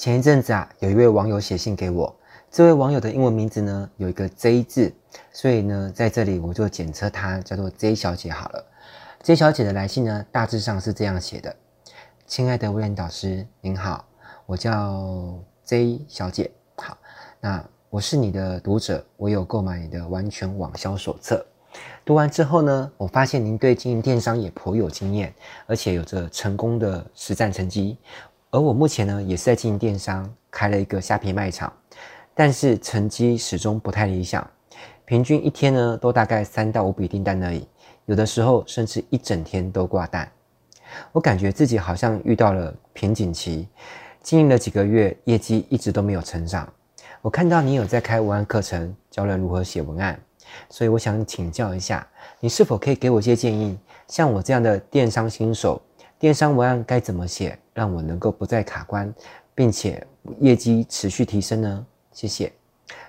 前一阵子啊，有一位网友写信给我，这位网友的英文名字呢有一个 J 字，所以呢在这里我就简称她叫做 J 小姐好了。J 小姐的来信呢大致上是这样写的：亲爱的威廉导师您好，我叫 J 小姐，好，那我是你的读者，我有购买你的完全网销手册，读完之后呢，我发现您对经营电商也颇有经验，而且有着成功的实战成绩。而我目前呢，也是在经营电商，开了一个虾皮卖场，但是成绩始终不太理想，平均一天呢都大概三到五笔订单而已，有的时候甚至一整天都挂单。我感觉自己好像遇到了瓶颈期，经营了几个月，业绩一直都没有成长。我看到你有在开文案课程，教人如何写文案，所以我想请教一下，你是否可以给我一些建议？像我这样的电商新手。电商文案该怎么写，让我能够不再卡关，并且业绩持续提升呢？谢谢，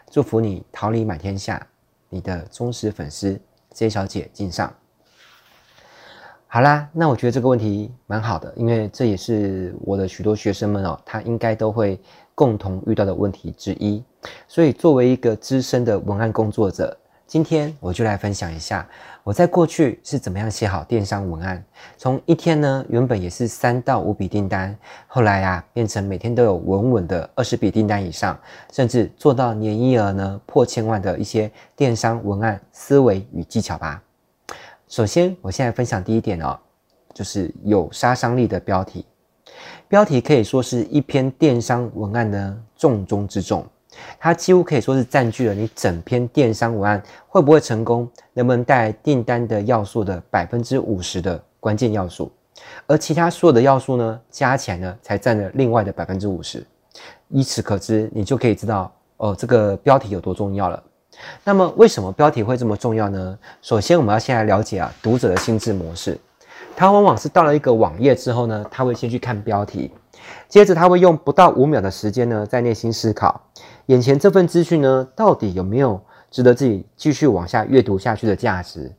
祝福你桃李满天下。你的忠实粉丝 J 小姐敬上。好啦，那我觉得这个问题蛮好的，因为这也是我的许多学生们哦，他应该都会共同遇到的问题之一。所以作为一个资深的文案工作者，今天我就来分享一下我在过去是怎么样写好电商文案。从一天呢，原本也是三到五笔订单，后来啊变成每天都有稳稳的二十笔订单以上，甚至做到年营业额呢破千万的一些电商文案思维与技巧吧。首先，我现在分享第一点哦，就是有杀伤力的标题。标题可以说是一篇电商文案的重中之重。它几乎可以说是占据了你整篇电商文案会不会成功、能不能带来订单的要素的百分之五十的关键要素，而其他所有的要素呢，加起来呢，才占了另外的百分之五十。以此可知，你就可以知道哦，这个标题有多重要了。那么，为什么标题会这么重要呢？首先，我们要先来了解啊，读者的心智模式。他往往是到了一个网页之后呢，他会先去看标题。接着他会用不到五秒的时间呢，在内心思考，眼前这份资讯呢，到底有没有值得自己继续往下阅读下去的价值？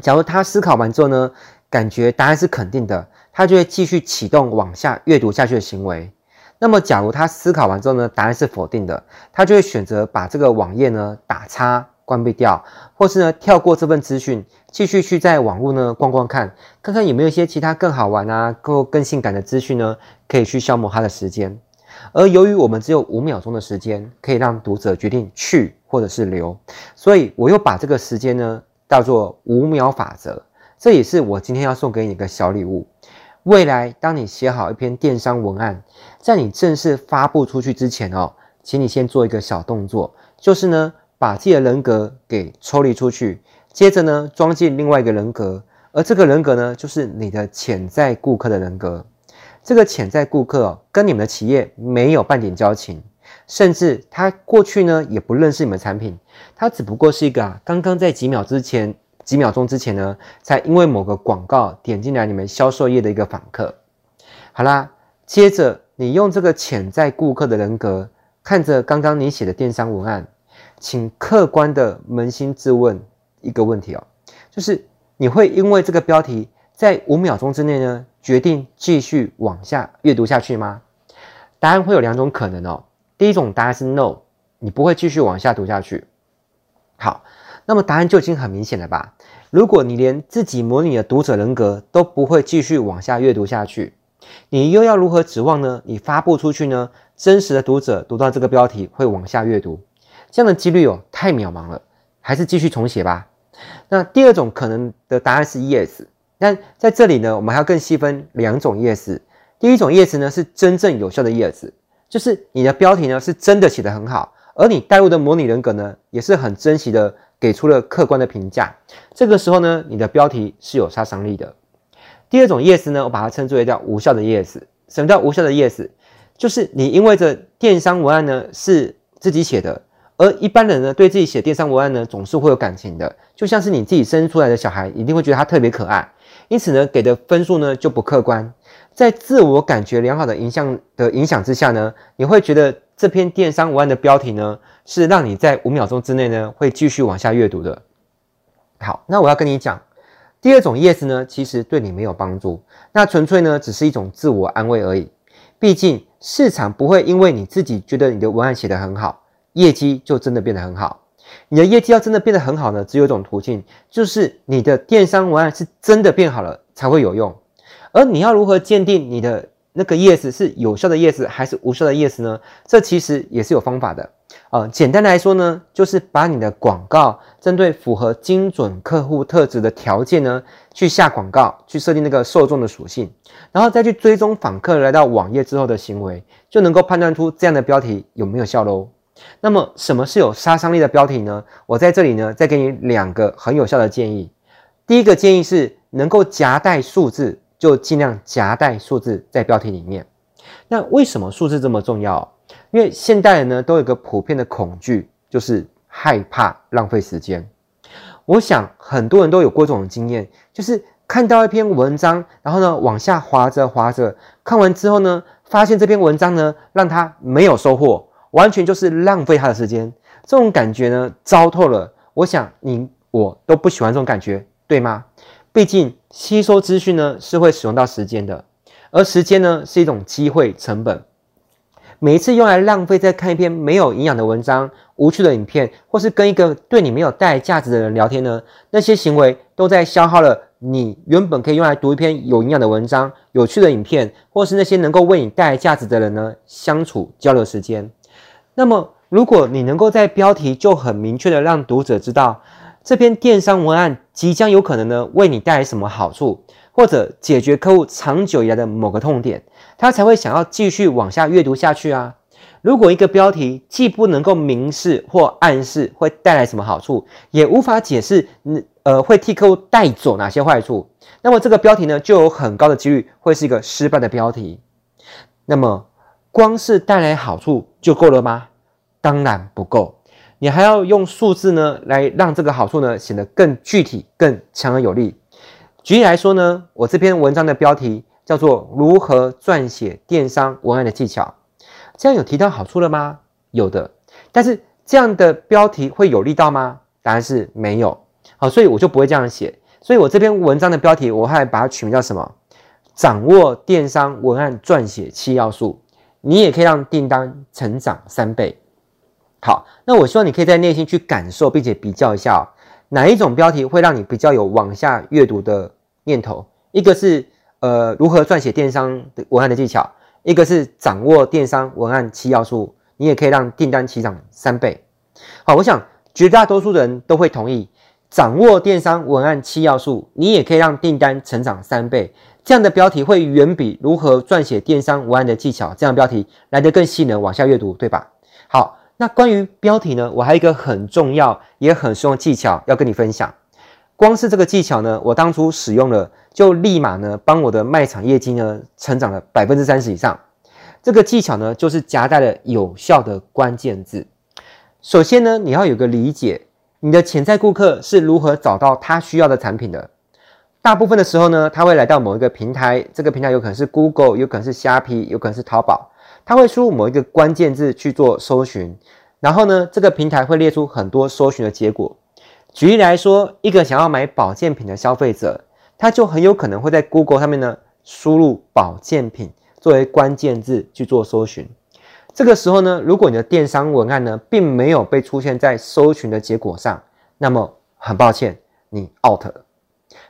假如他思考完之后呢，感觉答案是肯定的，他就会继续启动往下阅读下去的行为。那么，假如他思考完之后呢，答案是否定的，他就会选择把这个网页呢打叉。关闭掉，或是呢跳过这份资讯，继续去在网络呢逛逛看，看看有没有一些其他更好玩啊、更更性感的资讯呢，可以去消磨他的时间。而由于我们只有五秒钟的时间，可以让读者决定去或者是留，所以我又把这个时间呢叫做五秒法则。这也是我今天要送给你一个小礼物。未来当你写好一篇电商文案，在你正式发布出去之前哦，请你先做一个小动作，就是呢。把自己的人格给抽离出去，接着呢，装进另外一个人格，而这个人格呢，就是你的潜在顾客的人格。这个潜在顾客，跟你们的企业没有半点交情，甚至他过去呢也不认识你们产品，他只不过是一个啊，刚刚在几秒之前、几秒钟之前呢，才因为某个广告点进来你们销售页的一个访客。好啦，接着你用这个潜在顾客的人格，看着刚刚你写的电商文案。请客观的扪心自问一个问题哦，就是你会因为这个标题在五秒钟之内呢，决定继续往下阅读下去吗？答案会有两种可能哦。第一种答案是 no，你不会继续往下读下去。好，那么答案就已经很明显了吧？如果你连自己模拟的读者人格都不会继续往下阅读下去，你又要如何指望呢？你发布出去呢，真实的读者读到这个标题会往下阅读？这样的几率哦，太渺茫了，还是继续重写吧。那第二种可能的答案是 yes，但在这里呢，我们还要更细分两种叶子。第一种叶子呢，是真正有效的叶子就是你的标题呢是真的写得很好，而你带入的模拟人格呢也是很珍惜的，给出了客观的评价。这个时候呢，你的标题是有杀伤力的。第二种叶子呢，我把它称之为叫无效的叶子。什么叫无效的叶子就是你因为这电商文案呢是自己写的。而一般人呢，对自己写电商文案呢，总是会有感情的，就像是你自己生出来的小孩，一定会觉得他特别可爱，因此呢，给的分数呢就不客观。在自我感觉良好的影响的影响之下呢，你会觉得这篇电商文案的标题呢，是让你在五秒钟之内呢，会继续往下阅读的。好，那我要跟你讲，第二种 yes 呢，其实对你没有帮助，那纯粹呢，只是一种自我安慰而已。毕竟市场不会因为你自己觉得你的文案写得很好，业绩就真的变得很好。你的业绩要真的变得很好呢，只有一种途径，就是你的电商文案是真的变好了才会有用。而你要如何鉴定你的那个 yes 是有效的 yes 还是无效的 yes 呢？这其实也是有方法的。呃，简单来说呢，就是把你的广告针对符合精准客户特质的条件呢，去下广告，去设定那个受众的属性，然后再去追踪访客来到网页之后的行为，就能够判断出这样的标题有没有效喽。那么，什么是有杀伤力的标题呢？我在这里呢，再给你两个很有效的建议。第一个建议是能够夹带数字，就尽量夹带数字在标题里面。那为什么数字这么重要？因为现代人呢都有一个普遍的恐惧，就是害怕浪费时间。我想很多人都有过这种经验，就是看到一篇文章，然后呢往下滑着滑着，看完之后呢，发现这篇文章呢让他没有收获，完全就是浪费他的时间。这种感觉呢糟透了。我想你我都不喜欢这种感觉，对吗？毕竟吸收资讯呢是会使用到时间的，而时间呢是一种机会成本。每一次用来浪费在看一篇没有营养的文章、无趣的影片，或是跟一个对你没有带来价值的人聊天呢？那些行为都在消耗了你原本可以用来读一篇有营养的文章、有趣的影片，或是那些能够为你带来价值的人呢相处交流时间。那么，如果你能够在标题就很明确的让读者知道这篇电商文案即将有可能呢为你带来什么好处，或者解决客户长久以来的某个痛点。他才会想要继续往下阅读下去啊！如果一个标题既不能够明示或暗示会带来什么好处，也无法解释，呃，会替客户带走哪些坏处，那么这个标题呢，就有很高的几率会是一个失败的标题。那么，光是带来好处就够了吗？当然不够，你还要用数字呢，来让这个好处呢显得更具体、更强而有力。举例来说呢，我这篇文章的标题。叫做如何撰写电商文案的技巧，这样有提到好处了吗？有的，但是这样的标题会有力道吗？答案是没有。好，所以我就不会这样写。所以我这篇文章的标题，我还把它取名叫什么？掌握电商文案撰写七要素，你也可以让订单成长三倍。好，那我希望你可以在内心去感受，并且比较一下哦，哪一种标题会让你比较有往下阅读的念头？一个是。呃，如何撰写电商的文案的技巧？一个是掌握电商文案七要素，你也可以让订单起涨三倍。好，我想绝大多数人都会同意，掌握电商文案七要素，你也可以让订单成长三倍。这样的标题会远比如何撰写电商文案的技巧这样的标题来得更吸引人往下阅读，对吧？好，那关于标题呢，我还有一个很重要也很实用的技巧要跟你分享。光是这个技巧呢，我当初使用了，就立马呢帮我的卖场业绩呢成长了百分之三十以上。这个技巧呢，就是夹带了有效的关键字。首先呢，你要有个理解，你的潜在顾客是如何找到他需要的产品的。大部分的时候呢，他会来到某一个平台，这个平台有可能是 Google，有可能是虾皮，有可能是淘宝。他会输入某一个关键字去做搜寻，然后呢，这个平台会列出很多搜寻的结果。举例来说，一个想要买保健品的消费者，他就很有可能会在 Google 上面呢输入保健品作为关键字去做搜寻。这个时候呢，如果你的电商文案呢并没有被出现在搜寻的结果上，那么很抱歉，你 out 了。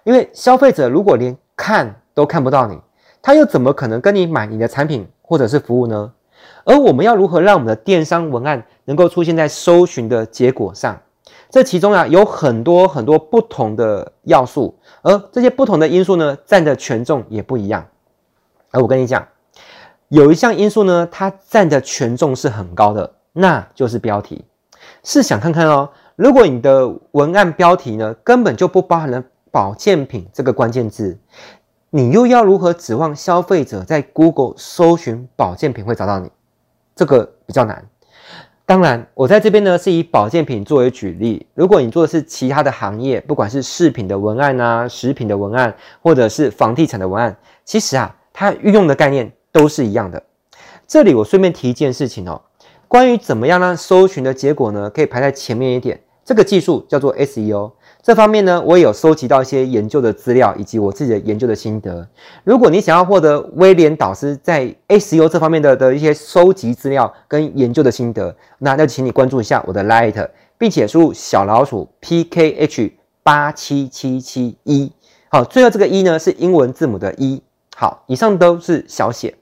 因为消费者如果连看都看不到你，他又怎么可能跟你买你的产品或者是服务呢？而我们要如何让我们的电商文案能够出现在搜寻的结果上？这其中啊有很多很多不同的要素，而这些不同的因素呢占的权重也不一样。而我跟你讲，有一项因素呢，它占的权重是很高的，那就是标题。试想看看哦，如果你的文案标题呢根本就不包含了保健品这个关键字，你又要如何指望消费者在 Google 搜寻保健品会找到你？这个比较难。当然，我在这边呢是以保健品作为举例。如果你做的是其他的行业，不管是饰品的文案啊、食品的文案，或者是房地产的文案，其实啊，它运用的概念都是一样的。这里我顺便提一件事情哦，关于怎么样让搜寻的结果呢可以排在前面一点，这个技术叫做 SEO。这方面呢，我也有收集到一些研究的资料以及我自己的研究的心得。如果你想要获得威廉导师在 SEO 这方面的的一些收集资料跟研究的心得，那就请你关注一下我的 Light，并且输入小老鼠 PKH 八七七七一。好，最后这个一呢是英文字母的一。好，以上都是小写。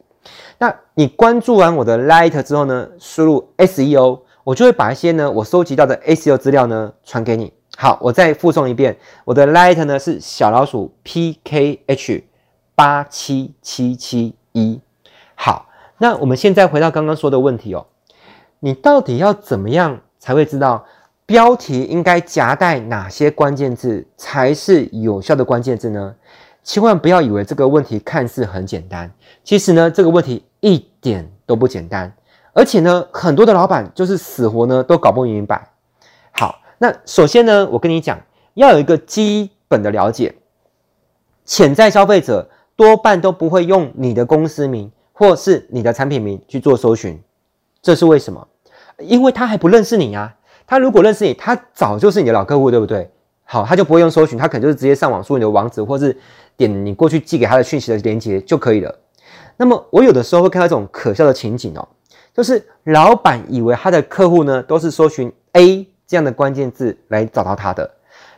那你关注完我的 Light 之后呢，输入 SEO，我就会把一些呢我收集到的 SEO 资料呢传给你。好，我再复诵一遍，我的 Light 呢是小老鼠 PKH 八七七七一。好，那我们现在回到刚刚说的问题哦，你到底要怎么样才会知道标题应该夹带哪些关键字才是有效的关键字呢？千万不要以为这个问题看似很简单，其实呢这个问题一点都不简单，而且呢很多的老板就是死活呢都搞不明白。那首先呢，我跟你讲，要有一个基本的了解，潜在消费者多半都不会用你的公司名或是你的产品名去做搜寻，这是为什么？因为他还不认识你啊。他如果认识你，他早就是你的老客户，对不对？好，他就不会用搜寻，他可能就是直接上网输你的网址，或是点你过去寄给他的讯息的链接就可以了。那么我有的时候会看到这种可笑的情景哦，就是老板以为他的客户呢都是搜寻 A。这样的关键字来找到他的，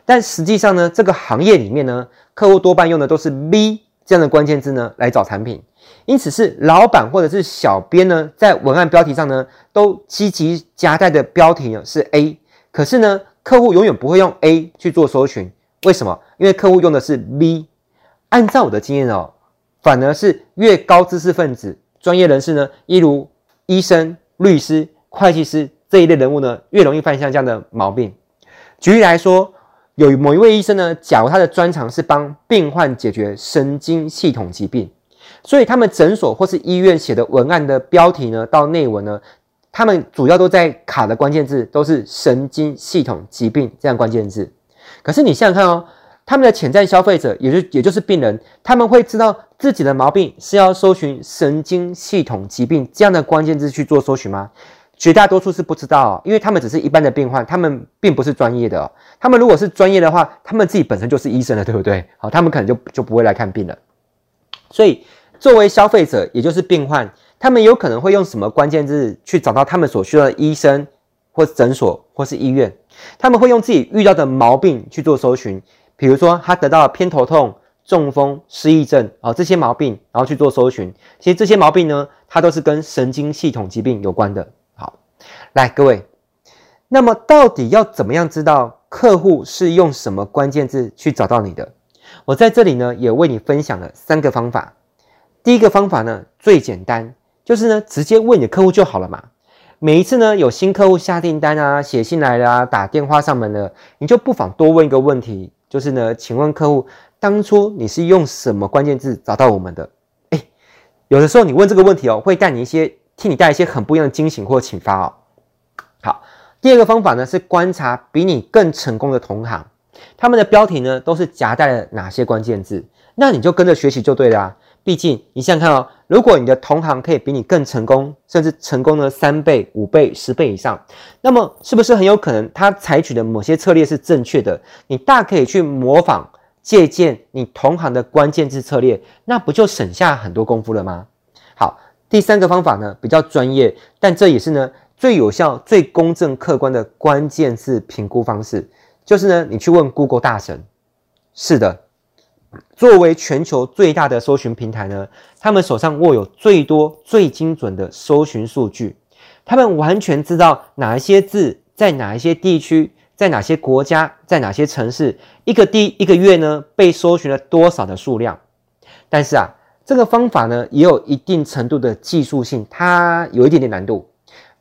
但实际上呢，这个行业里面呢，客户多半用的都是 B 这样的关键字呢来找产品，因此是老板或者是小编呢，在文案标题上呢，都积极夹带的标题呢是 A，可是呢，客户永远不会用 A 去做搜寻，为什么？因为客户用的是 B。按照我的经验哦，反而是越高知识分子、专业人士呢，一如医生、律师、会计师。这一类人物呢，越容易犯下这样的毛病。举例来说，有某一位医生呢，假如他的专长是帮病患解决神经系统疾病，所以他们诊所或是医院写的文案的标题呢，到内文呢，他们主要都在卡的关键字都是神经系统疾病这样关键字。可是你想想看哦，他们的潜在消费者，也就也就是病人，他们会知道自己的毛病是要搜寻神经系统疾病这样的关键字去做搜寻吗？绝大多数是不知道，因为他们只是一般的病患，他们并不是专业的。他们如果是专业的话，他们自己本身就是医生了，对不对？好，他们可能就就不会来看病了。所以，作为消费者，也就是病患，他们有可能会用什么关键字去找到他们所需要的医生，或诊所，或是医院？他们会用自己遇到的毛病去做搜寻，比如说他得到偏头痛、中风、失忆症啊这些毛病，然后去做搜寻。其实这些毛病呢，它都是跟神经系统疾病有关的。来，各位，那么到底要怎么样知道客户是用什么关键字去找到你的？我在这里呢也为你分享了三个方法。第一个方法呢最简单，就是呢直接问你的客户就好了嘛。每一次呢有新客户下订单啊、写信来啦、啊、打电话上门了，你就不妨多问一个问题，就是呢，请问客户当初你是用什么关键字找到我们的？哎，有的时候你问这个问题哦，会带你一些。替你带一些很不一样的惊喜或启发哦。好，第二个方法呢是观察比你更成功的同行，他们的标题呢都是夹带了哪些关键字，那你就跟着学习就对了啊。毕竟你想想看哦，如果你的同行可以比你更成功，甚至成功了三倍、五倍、十倍以上，那么是不是很有可能他采取的某些策略是正确的？你大可以去模仿、借鉴你同行的关键字策略，那不就省下很多功夫了吗？好。第三个方法呢，比较专业，但这也是呢最有效、最公正、客观的关键字评估方式，就是呢你去问 Google 大神。是的，作为全球最大的搜寻平台呢，他们手上握有最多、最精准的搜寻数据，他们完全知道哪一些字在哪一些地区、在哪些国家、在哪些城市，一个地一个月呢被搜寻了多少的数量。但是啊。这个方法呢，也有一定程度的技术性，它有一点点难度。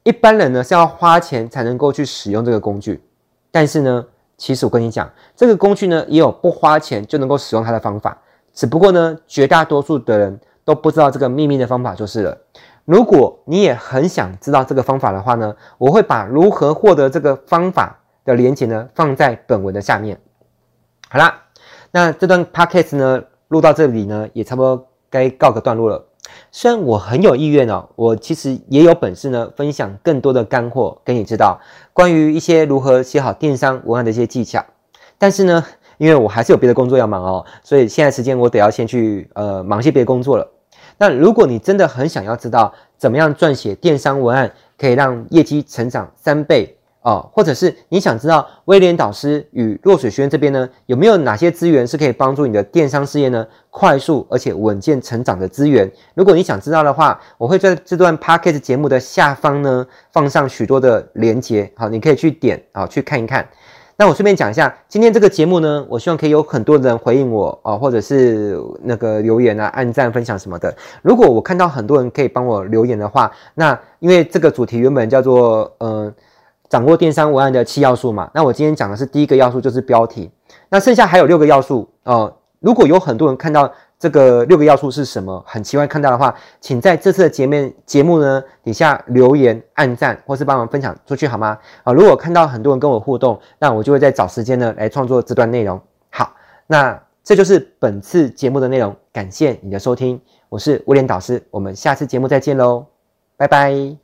一般人呢是要花钱才能够去使用这个工具，但是呢，其实我跟你讲，这个工具呢也有不花钱就能够使用它的方法。只不过呢，绝大多数的人都不知道这个秘密的方法就是了。如果你也很想知道这个方法的话呢，我会把如何获得这个方法的连接呢放在本文的下面。好啦，那这段 podcast 呢录到这里呢也差不多。该告个段落了。虽然我很有意愿哦，我其实也有本事呢，分享更多的干货给你知道，关于一些如何写好电商文案的一些技巧。但是呢，因为我还是有别的工作要忙哦，所以现在时间我得要先去呃忙些别的工作了。那如果你真的很想要知道怎么样撰写电商文案，可以让业绩成长三倍哦，或者是你想知道威廉导师与落水学院这边呢，有没有哪些资源是可以帮助你的电商事业呢快速而且稳健成长的资源？如果你想知道的话，我会在这段 Podcast 节目的下方呢放上许多的连接，好，你可以去点啊去看一看。那我顺便讲一下，今天这个节目呢，我希望可以有很多人回应我啊，或者是那个留言啊、按赞、分享什么的。如果我看到很多人可以帮我留言的话，那因为这个主题原本叫做呃，掌握电商文案的七要素嘛，那我今天讲的是第一个要素，就是标题。那剩下还有六个要素、呃。如果有很多人看到。这个六个要素是什么？很期待看到的话，请在这次的节面节目呢底下留言、按赞，或是帮忙分享出去好吗？啊，如果看到很多人跟我互动，那我就会再找时间呢来创作这段内容。好，那这就是本次节目的内容。感谢你的收听，我是威廉导师，我们下次节目再见喽，拜拜。